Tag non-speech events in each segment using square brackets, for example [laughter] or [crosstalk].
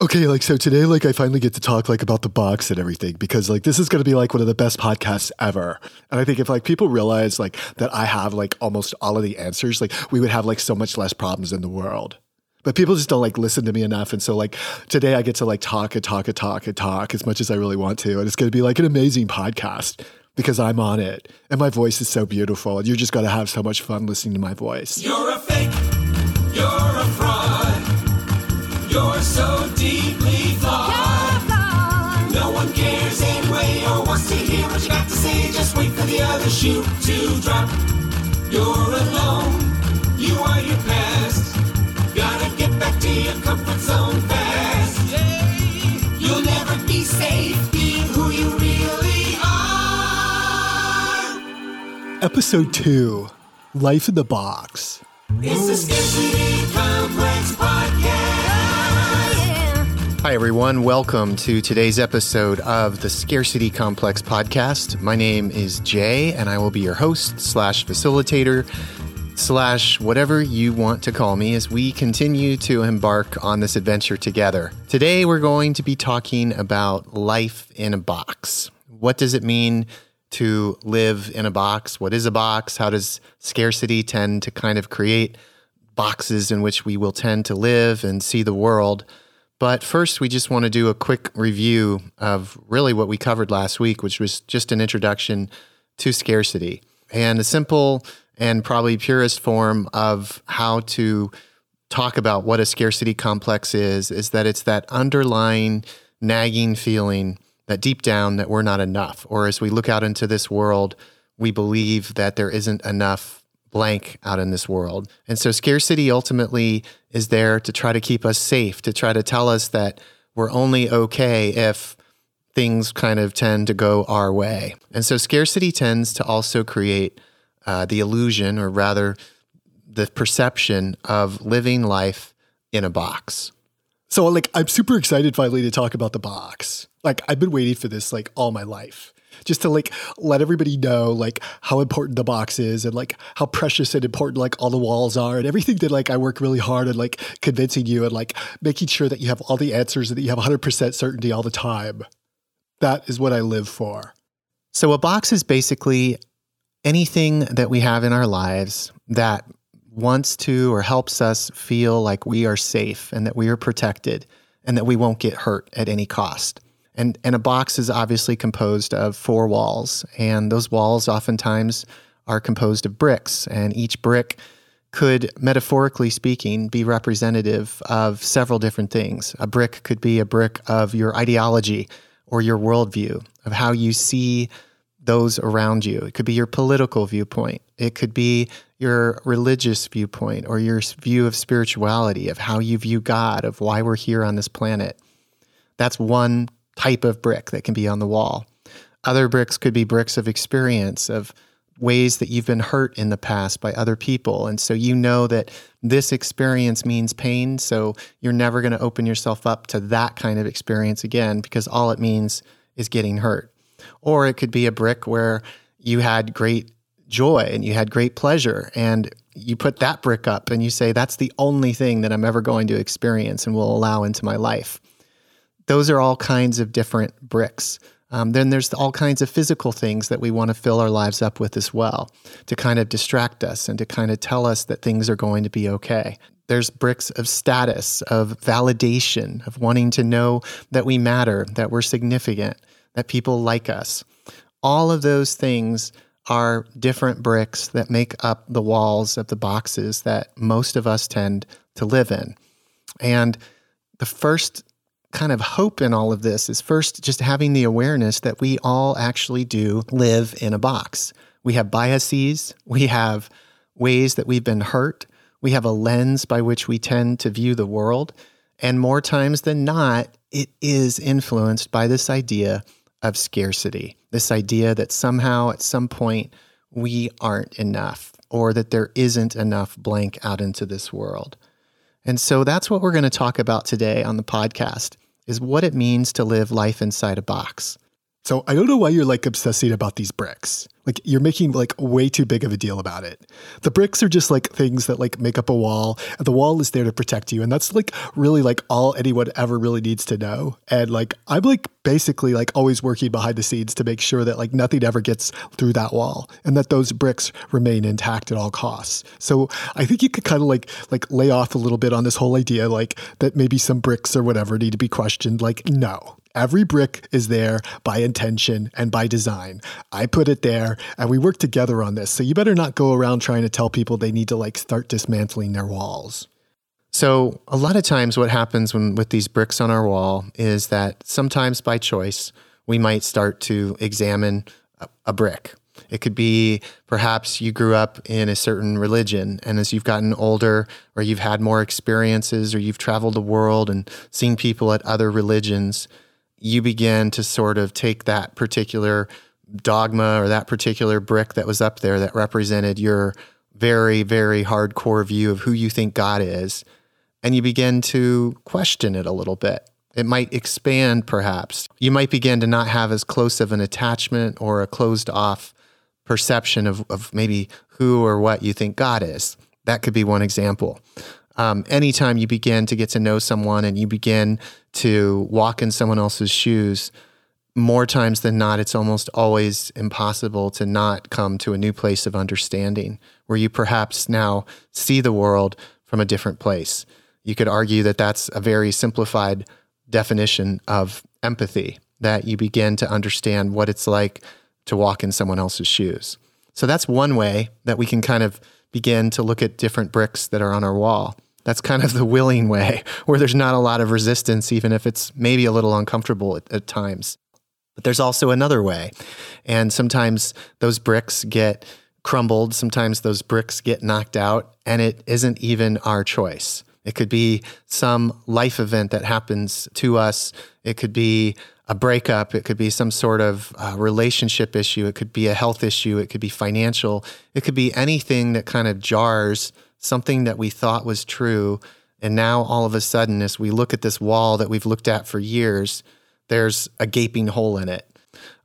Okay, like so today, like I finally get to talk like about the box and everything because like this is going to be like one of the best podcasts ever. And I think if like people realize like that I have like almost all of the answers, like we would have like so much less problems in the world. But people just don't like listen to me enough. And so like today I get to like talk and talk and talk and talk as much as I really want to. And it's going to be like an amazing podcast because I'm on it. And my voice is so beautiful. And you're just going to have so much fun listening to my voice. You're a fake. You're a fraud. You're so deeply flawed. No one cares anyway or wants to hear what you got to say. Just wait for the other shoe to drop. You're alone. You are your past. Gotta get back to your comfort zone fast. You'll never be safe being who you really are. Episode two Life in the Box. It's the Scarcity Complex. Hi, everyone. Welcome to today's episode of the Scarcity Complex podcast. My name is Jay, and I will be your host slash facilitator slash whatever you want to call me as we continue to embark on this adventure together. Today, we're going to be talking about life in a box. What does it mean to live in a box? What is a box? How does scarcity tend to kind of create boxes in which we will tend to live and see the world? But first, we just want to do a quick review of really what we covered last week, which was just an introduction to scarcity and a simple and probably purest form of how to talk about what a scarcity complex is is that it's that underlying nagging feeling that deep down that we're not enough or as we look out into this world we believe that there isn't enough blank out in this world and so scarcity ultimately is there to try to keep us safe to try to tell us that we're only okay if things kind of tend to go our way and so scarcity tends to also create uh, the illusion, or rather, the perception of living life in a box. So like I'm super excited finally to talk about the box. Like I've been waiting for this like all my life. Just to like let everybody know like how important the box is and like how precious and important like all the walls are and everything that like I work really hard at like convincing you and like making sure that you have all the answers and that you have 100% certainty all the time. That is what I live for. So, a box is basically anything that we have in our lives that wants to or helps us feel like we are safe and that we are protected and that we won't get hurt at any cost. And, and a box is obviously composed of four walls, and those walls oftentimes are composed of bricks, and each brick could, metaphorically speaking, be representative of several different things. A brick could be a brick of your ideology or your worldview, of how you see those around you. It could be your political viewpoint, it could be your religious viewpoint or your view of spirituality, of how you view God, of why we're here on this planet. That's one type of brick that can be on the wall. Other bricks could be bricks of experience, of ways that you've been hurt in the past by other people. And so you know that this experience means pain. So you're never going to open yourself up to that kind of experience again because all it means is getting hurt. Or it could be a brick where you had great joy and you had great pleasure and you put that brick up and you say that's the only thing that I'm ever going to experience and will allow into my life. Those are all kinds of different bricks. Um, then there's all kinds of physical things that we want to fill our lives up with as well to kind of distract us and to kind of tell us that things are going to be okay. There's bricks of status, of validation, of wanting to know that we matter, that we're significant that people like us. All of those things are different bricks that make up the walls of the boxes that most of us tend to live in. And the first kind of hope in all of this is first just having the awareness that we all actually do live in a box. We have biases, we have ways that we've been hurt, we have a lens by which we tend to view the world. And more times than not, it is influenced by this idea of scarcity, this idea that somehow at some point we aren't enough or that there isn't enough blank out into this world. And so that's what we're going to talk about today on the podcast is what it means to live life inside a box. So I don't know why you're like obsessing about these bricks. Like you're making like way too big of a deal about it. The bricks are just like things that like make up a wall, and the wall is there to protect you. And that's like really like all anyone ever really needs to know. And like I'm like basically like always working behind the scenes to make sure that like nothing ever gets through that wall and that those bricks remain intact at all costs. So I think you could kind of like like lay off a little bit on this whole idea like that maybe some bricks or whatever need to be questioned. Like no, Every brick is there by intention and by design. I put it there and we work together on this. So you better not go around trying to tell people they need to like start dismantling their walls. So, a lot of times, what happens when with these bricks on our wall is that sometimes by choice, we might start to examine a, a brick. It could be perhaps you grew up in a certain religion, and as you've gotten older, or you've had more experiences, or you've traveled the world and seen people at other religions, you begin to sort of take that particular dogma or that particular brick that was up there that represented your very, very hardcore view of who you think God is, and you begin to question it a little bit. It might expand, perhaps. You might begin to not have as close of an attachment or a closed off perception of, of maybe who or what you think God is. That could be one example um, anytime you begin to get to know someone and you begin to walk in someone else's shoes, more times than not, it's almost always impossible to not come to a new place of understanding where you perhaps now see the world from a different place. You could argue that that's a very simplified definition of empathy, that you begin to understand what it's like to walk in someone else's shoes. So that's one way that we can kind of begin to look at different bricks that are on our wall. That's kind of the willing way, [laughs] where there's not a lot of resistance, even if it's maybe a little uncomfortable at, at times. But there's also another way. And sometimes those bricks get crumbled, sometimes those bricks get knocked out, and it isn't even our choice. It could be some life event that happens to us. It could be a breakup. It could be some sort of uh, relationship issue. It could be a health issue. It could be financial. It could be anything that kind of jars something that we thought was true. And now all of a sudden, as we look at this wall that we've looked at for years, there's a gaping hole in it.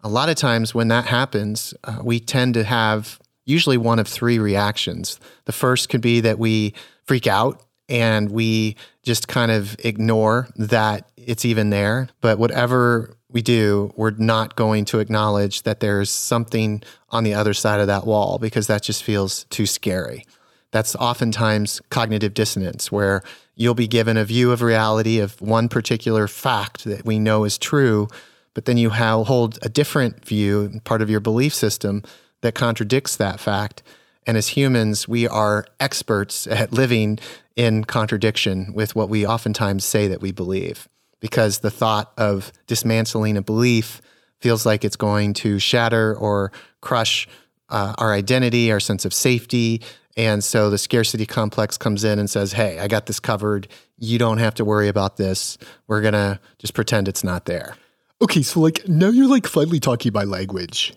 A lot of times when that happens, uh, we tend to have usually one of three reactions. The first could be that we freak out and we just kind of ignore that it's even there. But whatever we do, we're not going to acknowledge that there's something on the other side of that wall because that just feels too scary. That's oftentimes cognitive dissonance, where you'll be given a view of reality of one particular fact that we know is true, but then you hold a different view, part of your belief system, that contradicts that fact. And as humans, we are experts at living in contradiction with what we oftentimes say that we believe, because the thought of dismantling a belief feels like it's going to shatter or crush uh, our identity, our sense of safety, and so the scarcity complex comes in and says, Hey, I got this covered. You don't have to worry about this. We're going to just pretend it's not there. Okay, so like now you're like finally talking my language.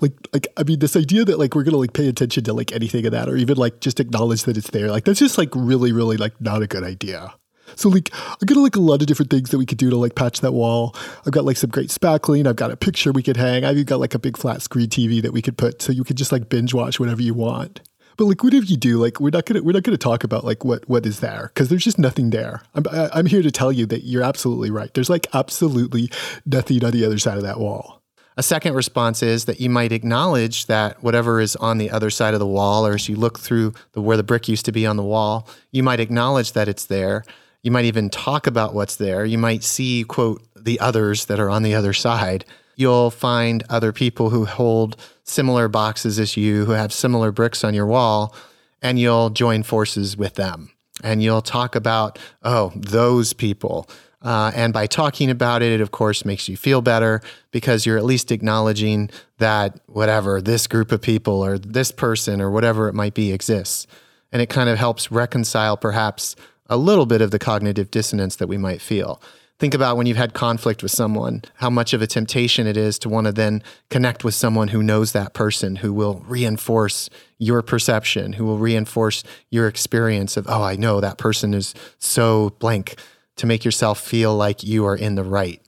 Like, like I mean, this idea that like we're gonna like pay attention to like anything of that, or even like just acknowledge that it's there, like that's just like really, really like not a good idea. So like I got like a lot of different things that we could do to like patch that wall. I've got like some great spackling. I've got a picture we could hang. I've got like a big flat screen TV that we could put so you could just like binge watch whatever you want. But like, whatever you do, like, we're not gonna we're not gonna talk about like what what is there because there's just nothing there. I'm I'm here to tell you that you're absolutely right. There's like absolutely nothing on the other side of that wall. A second response is that you might acknowledge that whatever is on the other side of the wall, or as you look through the where the brick used to be on the wall, you might acknowledge that it's there. You might even talk about what's there. You might see, quote, the others that are on the other side. You'll find other people who hold similar boxes as you who have similar bricks on your wall, and you'll join forces with them. And you'll talk about, oh, those people. Uh, and by talking about it, it of course makes you feel better because you're at least acknowledging that whatever this group of people or this person or whatever it might be exists. And it kind of helps reconcile perhaps a little bit of the cognitive dissonance that we might feel think about when you've had conflict with someone, how much of a temptation it is to want to then connect with someone who knows that person, who will reinforce your perception, who will reinforce your experience of, oh, I know that person is so blank, to make yourself feel like you are in the right.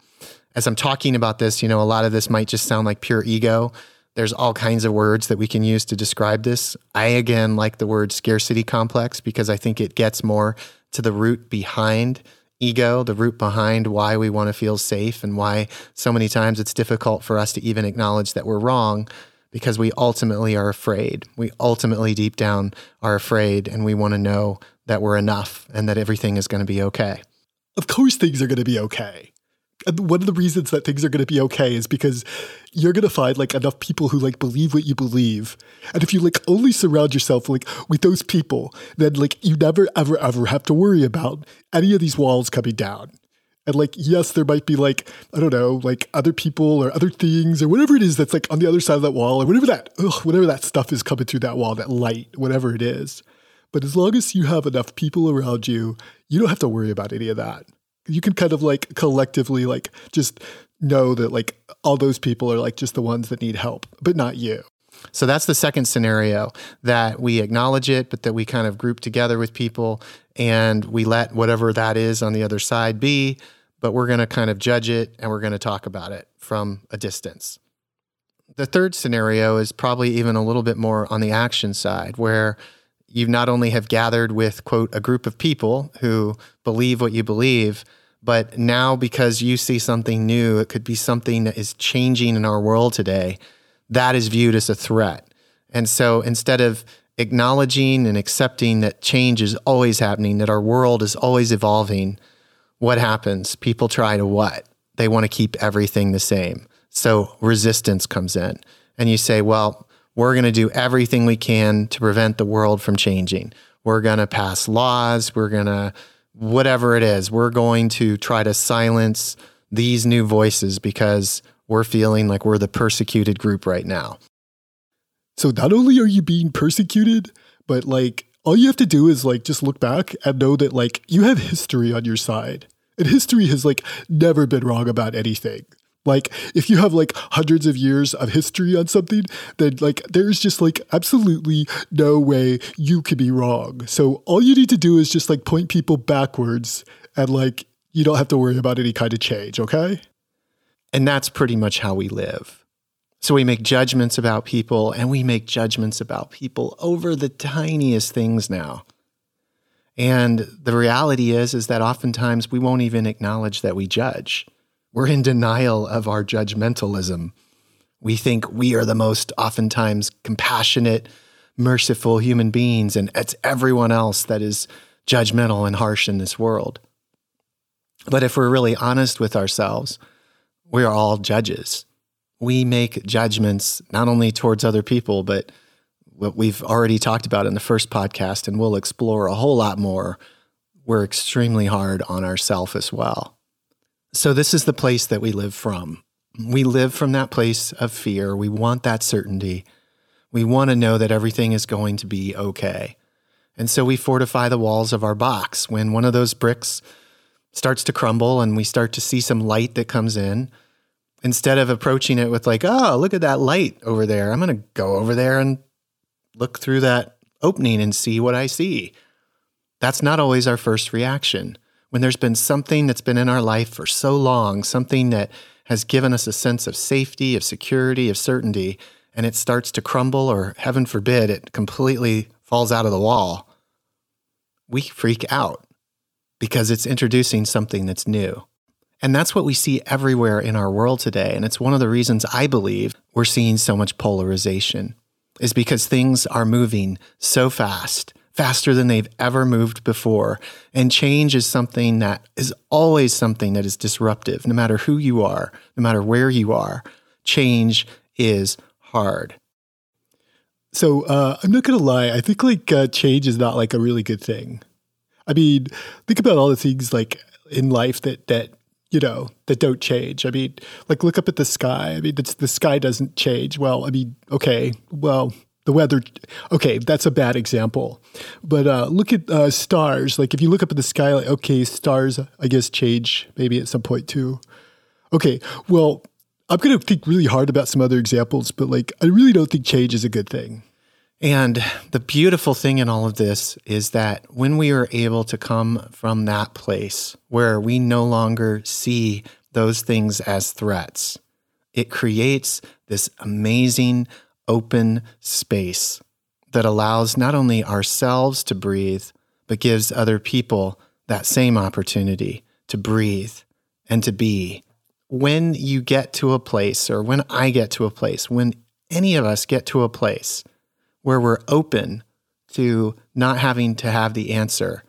as I'm talking about this, you know, a lot of this might just sound like pure ego. There's all kinds of words that we can use to describe this. I again like the word scarcity complex because I think it gets more to the root behind ego, the root behind why we want to feel safe and why so many times it's difficult for us to even acknowledge that we're wrong because we ultimately are afraid. We ultimately deep down are afraid and we want to know that we're enough and that everything is going to be okay. Of course, things are going to be okay. One of the reasons that things are going to be okay is because you're going to find like enough people who like believe what you believe. And if you like only surround yourself like with those people, then like you never ever ever have to worry about any of these walls coming down. And like, yes, there might be like, I don't know, like other people or other things or whatever it is that's like on the other side of that wall or whatever that, ugh, whatever that stuff is coming through that wall, that light, whatever it is. But as long as you have enough people around you, you don't have to worry about any of that. You can kind of like collectively like just know that like all those people are like just the ones that need help, but not you. So that's the second scenario that we acknowledge it, but that we kind of group together with people and we let whatever that is on the other side be, but we're going to kind of judge it and we're going to talk about it from a distance. The third scenario is probably even a little bit more on the action side where you not only have gathered with quote a group of people who believe what you believe, but now because you see something new, it could be something that is changing in our world today, that is viewed as a threat. And so instead of acknowledging and accepting that change is always happening, that our world is always evolving, what happens? People try to what? They want to keep everything the same. So resistance comes in. And you say, well, we're going to do everything we can to prevent the world from changing. We're going to pass laws. We're going to, whatever it is, we're going to try to silence these new voices because we're feeling like we're the persecuted group right now. So not only are you being persecuted, but like all you have to do is like just look back and know that like you have history on your side. And history has like never been wrong about anything. Like if you have like hundreds of years of history on something, then like there's just like absolutely no way you could be wrong. So all you need to do is just like point people backwards and like you don't have to worry about any kind of change, okay? And that's pretty much how we live. So we make judgments about people and we make judgments about people over the tiniest things now. And the reality is is that oftentimes we won't even acknowledge that we judge. We're in denial of our judgmentalism. We think we are the most oftentimes compassionate, merciful human beings and it's everyone else that is judgmental and harsh in this world. But if we're really honest with ourselves, we are all judges. We make judgments not only towards other people, but what we've already talked about in the first podcast, and we'll explore a whole lot more. We're extremely hard on ourselves as well. So, this is the place that we live from. We live from that place of fear. We want that certainty. We want to know that everything is going to be okay. And so we fortify the walls of our box. When one of those bricks starts to crumble and we start to see some light that comes in, instead of approaching it with, like, oh, look at that light over there, I'm going to go over there and look through that opening and see what I see. That's not always our first reaction. When there's been something that's been in our life for so long, something that has given us a sense of safety, of security, of certainty, and it starts to crumble, or heaven forbid, it completely falls out of the wall, we freak out because it's introducing something that's new. And that's what we see everywhere in our world today. And it's one of the reasons I believe we're seeing so much polarization, is because things are moving so fast, faster than they've ever moved before. And change is something that is always something that is disruptive, no matter who you are, no matter where you are. Change is hard. So uh, I'm not gonna lie. I think like uh, change is not like a really good thing. I mean, think about all the things like in life that that you know that don't change. I mean, like look up at the sky. I mean, the sky doesn't change. Well, I mean, okay, well the weather. Okay, that's a bad example. But uh, look at uh, stars. Like if you look up at the sky, like okay, stars I guess change maybe at some point too. Okay, well I'm going to think really hard about some other examples, but like, I really don't think change is a good thing. And the beautiful thing in all of this is that when we are able to come from that place where we no longer see those things as threats. It creates this amazing open space that allows not only ourselves to breathe, but gives other people that same opportunity to breathe and to be. When you get to a place, or when I get to a place, when any of us get to a place where we're open to not having to have the answer,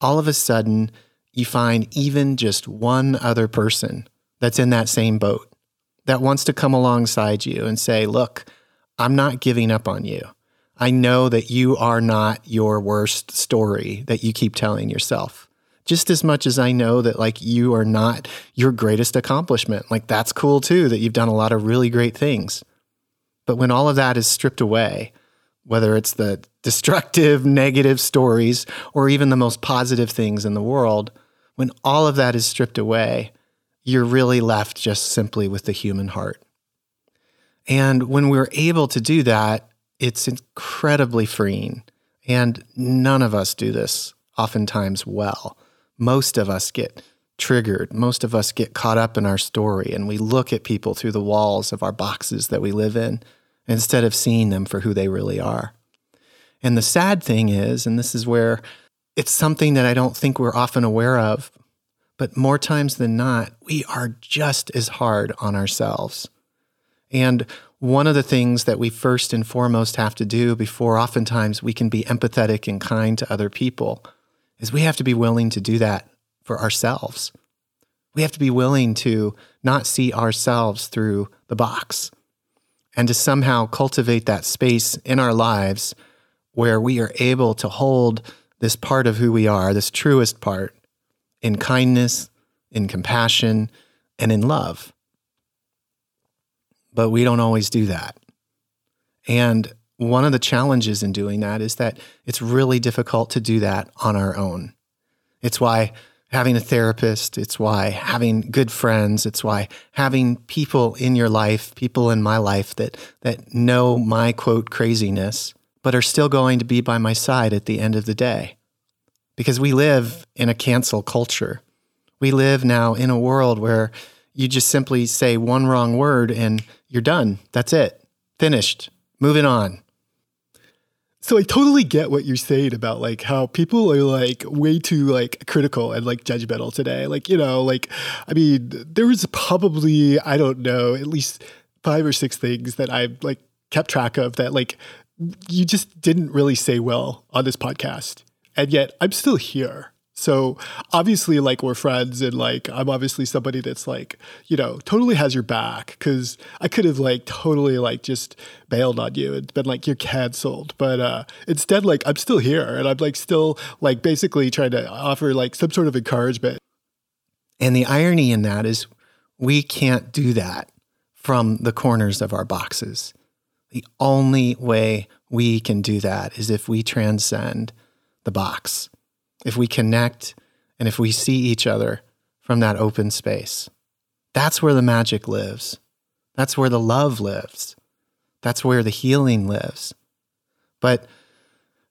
all of a sudden you find even just one other person that's in that same boat that wants to come alongside you and say, Look, I'm not giving up on you. I know that you are not your worst story that you keep telling yourself. Just as much as I know that, like, you are not your greatest accomplishment. Like, that's cool too, that you've done a lot of really great things. But when all of that is stripped away, whether it's the destructive, [laughs] negative stories or even the most positive things in the world, when all of that is stripped away, you're really left just simply with the human heart. And when we're able to do that, it's incredibly freeing. And none of us do this oftentimes well. Most of us get triggered. Most of us get caught up in our story and we look at people through the walls of our boxes that we live in instead of seeing them for who they really are. And the sad thing is, and this is where it's something that I don't think we're often aware of, but more times than not, we are just as hard on ourselves. And one of the things that we first and foremost have to do before oftentimes we can be empathetic and kind to other people is we have to be willing to do that for ourselves. We have to be willing to not see ourselves through the box and to somehow cultivate that space in our lives where we are able to hold this part of who we are, this truest part, in kindness, in compassion, and in love. But we don't always do that. And one of the challenges in doing that is that it's really difficult to do that on our own. It's why having a therapist, it's why having good friends, it's why having people in your life, people in my life that that know my quote craziness, but are still going to be by my side at the end of the day. Because we live in a cancel culture. We live now in a world where you just simply say one wrong word and you're done. That's it. Finished. Moving on. So I totally get what you're saying about like how people are like way too like critical and like judgmental today. Like, you know, like I mean, there was probably, I don't know, at least five or six things that I like kept track of that like you just didn't really say well on this podcast. And yet I'm still here. So obviously, like we're friends, and like I'm obviously somebody that's like, you know, totally has your back. Cause I could have like totally like just bailed on you and been like, you're canceled. But uh, instead, like I'm still here and I'm like still like basically trying to offer like some sort of encouragement. And the irony in that is we can't do that from the corners of our boxes. The only way we can do that is if we transcend the box if we connect and if we see each other from that open space. That's where the magic lives. That's where the love lives. That's where the healing lives. But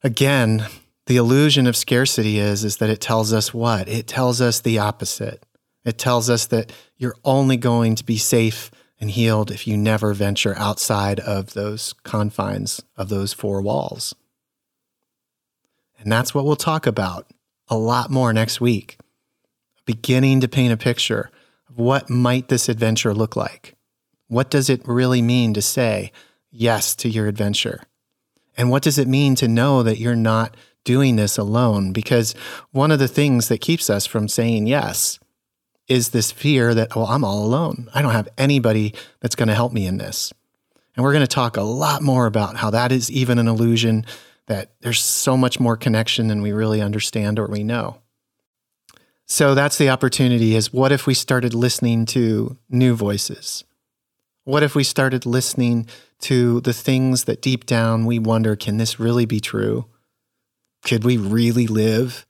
again, the illusion of scarcity is is that it tells us what? It tells us the opposite. It tells us that you're only going to be safe and healed if you never venture outside of those confines of those four walls. And that's what we'll talk about a lot more next week, beginning to paint a picture of what might this adventure look like. What does it really mean to say yes to your adventure? And what does it mean to know that you're not doing this alone? Because one of the things that keeps us from saying yes is this fear that, well, I'm all alone. I don't have anybody that's going to help me in this. And we're going to talk a lot more about how that is even an illusion that there's so much more connection than we really understand or we know. So that's the opportunity is what if we started listening to new voices? What if we started listening to the things that deep down we wonder can this really be true? Could we really live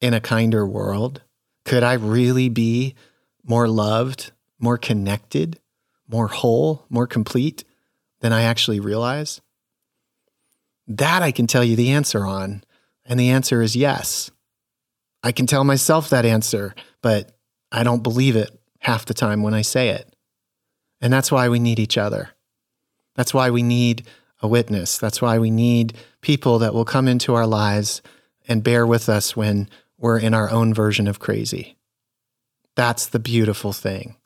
in a kinder world? Could I really be more loved, more connected, more whole, more complete than I actually realize? That I can tell you the answer on. And the answer is yes. I can tell myself that answer, but I don't believe it half the time when I say it. And that's why we need each other. That's why we need a witness. That's why we need people that will come into our lives and bear with us when we're in our own version of crazy. That's the beautiful thing.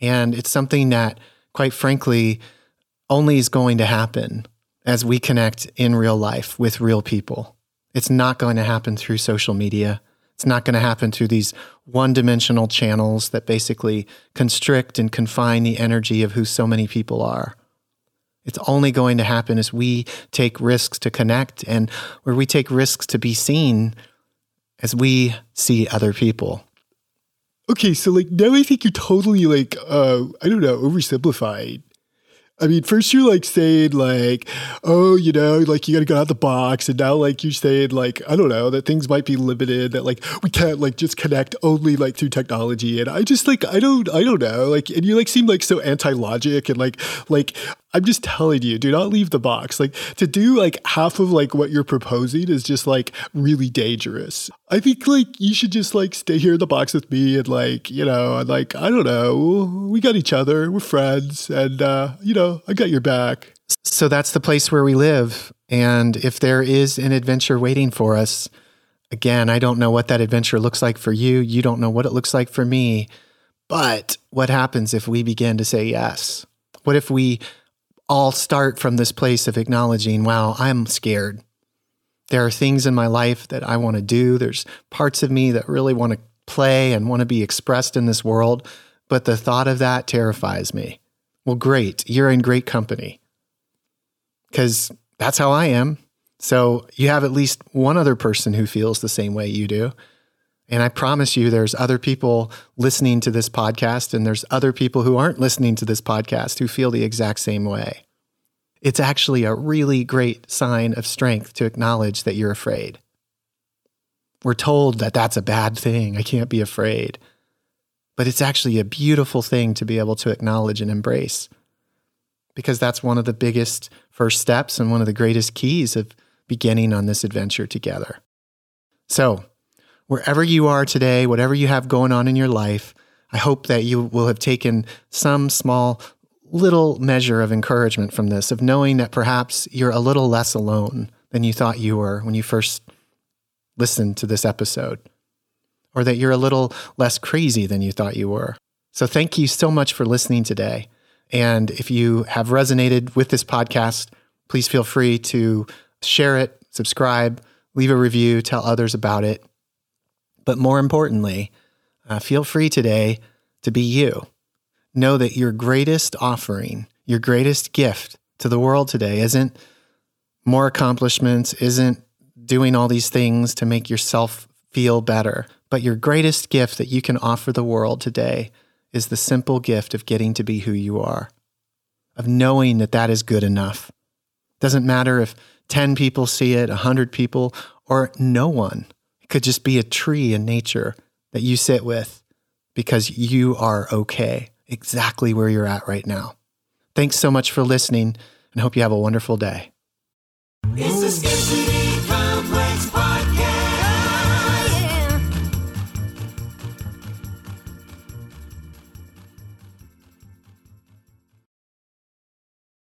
And it's something that, quite frankly, only is going to happen as we connect in real life with real people. It's not going to happen through social media. It's not going to happen through these one dimensional channels that basically constrict and confine the energy of who so many people are. It's only going to happen as we take risks to connect and where we take risks to be seen as we see other people. Okay, so like now I think you're totally like uh I don't know, oversimplified. I mean, first you're like saying like, oh, you know, like you got to go out the box, and now like you're saying like, I don't know, that things might be limited, that like we can't like just connect only like through technology, and I just like I don't I don't know, like, and you like seem like so anti logic and like like I'm just telling you, do not leave the box. Like to do like half of like what you're proposing is just like really dangerous. I think like you should just like stay here in the box with me and like, you know, and like, I don't know, we got each other, we're friends, and uh, you know, I got your back. So that's the place where we live. And if there is an adventure waiting for us, again, I don't know what that adventure looks like for you. You don't know what it looks like for me. But what happens if we begin to say yes? What if we all start from this place of acknowledging, wow, I'm scared. There are things in my life that I want to do. There's parts of me that really want to play and want to be expressed in this world, but the thought of that terrifies me. Well, great. You're in great company because that's how I am. So you have at least one other person who feels the same way you do. And I promise you, there's other people listening to this podcast, and there's other people who aren't listening to this podcast who feel the exact same way. It's actually a really great sign of strength to acknowledge that you're afraid. We're told that that's a bad thing. I can't be afraid. But it's actually a beautiful thing to be able to acknowledge and embrace because that's one of the biggest first steps and one of the greatest keys of beginning on this adventure together. So, wherever you are today, whatever you have going on in your life, I hope that you will have taken some small little measure of encouragement from this, of knowing that perhaps you're a little less alone than you thought you were when you first listened to this episode, or that you're a little less crazy than you thought you were. So, thank you so much for listening today. And if you have resonated with this podcast, please feel free to share it, subscribe, leave a review, tell others about it. But more importantly, uh, feel free today to be you. Know that your greatest offering, your greatest gift to the world today isn't more accomplishments, isn't doing all these things to make yourself feel better, but your greatest gift that you can offer the world today is the simple gift of getting to be who you are, of knowing that that is good enough. Doesn't matter if 10 people see it, 100 people, or no one. Could just be a tree in nature that you sit with because you are okay exactly where you're at right now. Thanks so much for listening and hope you have a wonderful day.